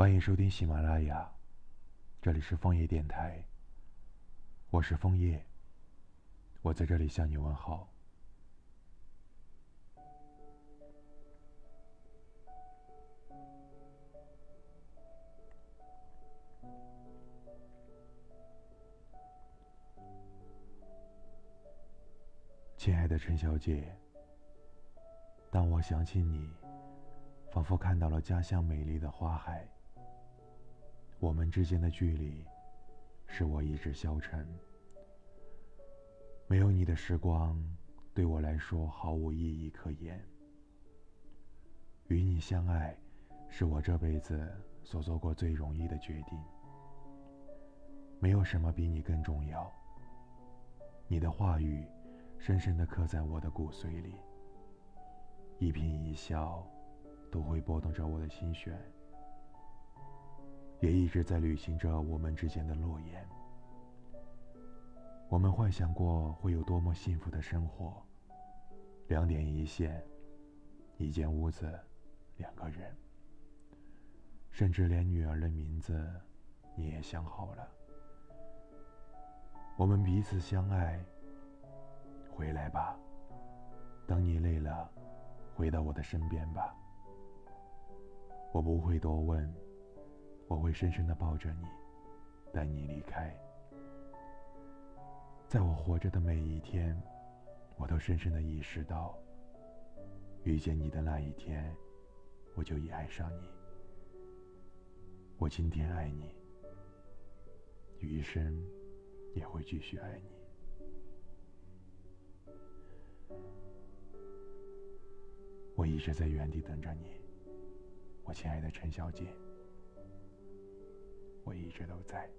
欢迎收听喜马拉雅，这里是枫叶电台，我是枫叶，我在这里向你问好。亲爱的陈小姐，当我想起你，仿佛看到了家乡美丽的花海。我们之间的距离，使我意志消沉。没有你的时光，对我来说毫无意义可言。与你相爱，是我这辈子所做过最容易的决定。没有什么比你更重要。你的话语。深深地刻在我的骨髓里，一颦一笑都会拨动着我的心弦，也一直在履行着我们之间的诺言。我们幻想过会有多么幸福的生活，两点一线，一间屋子，两个人，甚至连女儿的名字你也想好了。我们彼此相爱。回来吧，等你累了，回到我的身边吧。我不会多问，我会深深的抱着你，带你离开。在我活着的每一天，我都深深的意识到，遇见你的那一天，我就已爱上你。我今天爱你，余生也会继续爱你。我一直在原地等着你，我亲爱的陈小姐，我一直都在。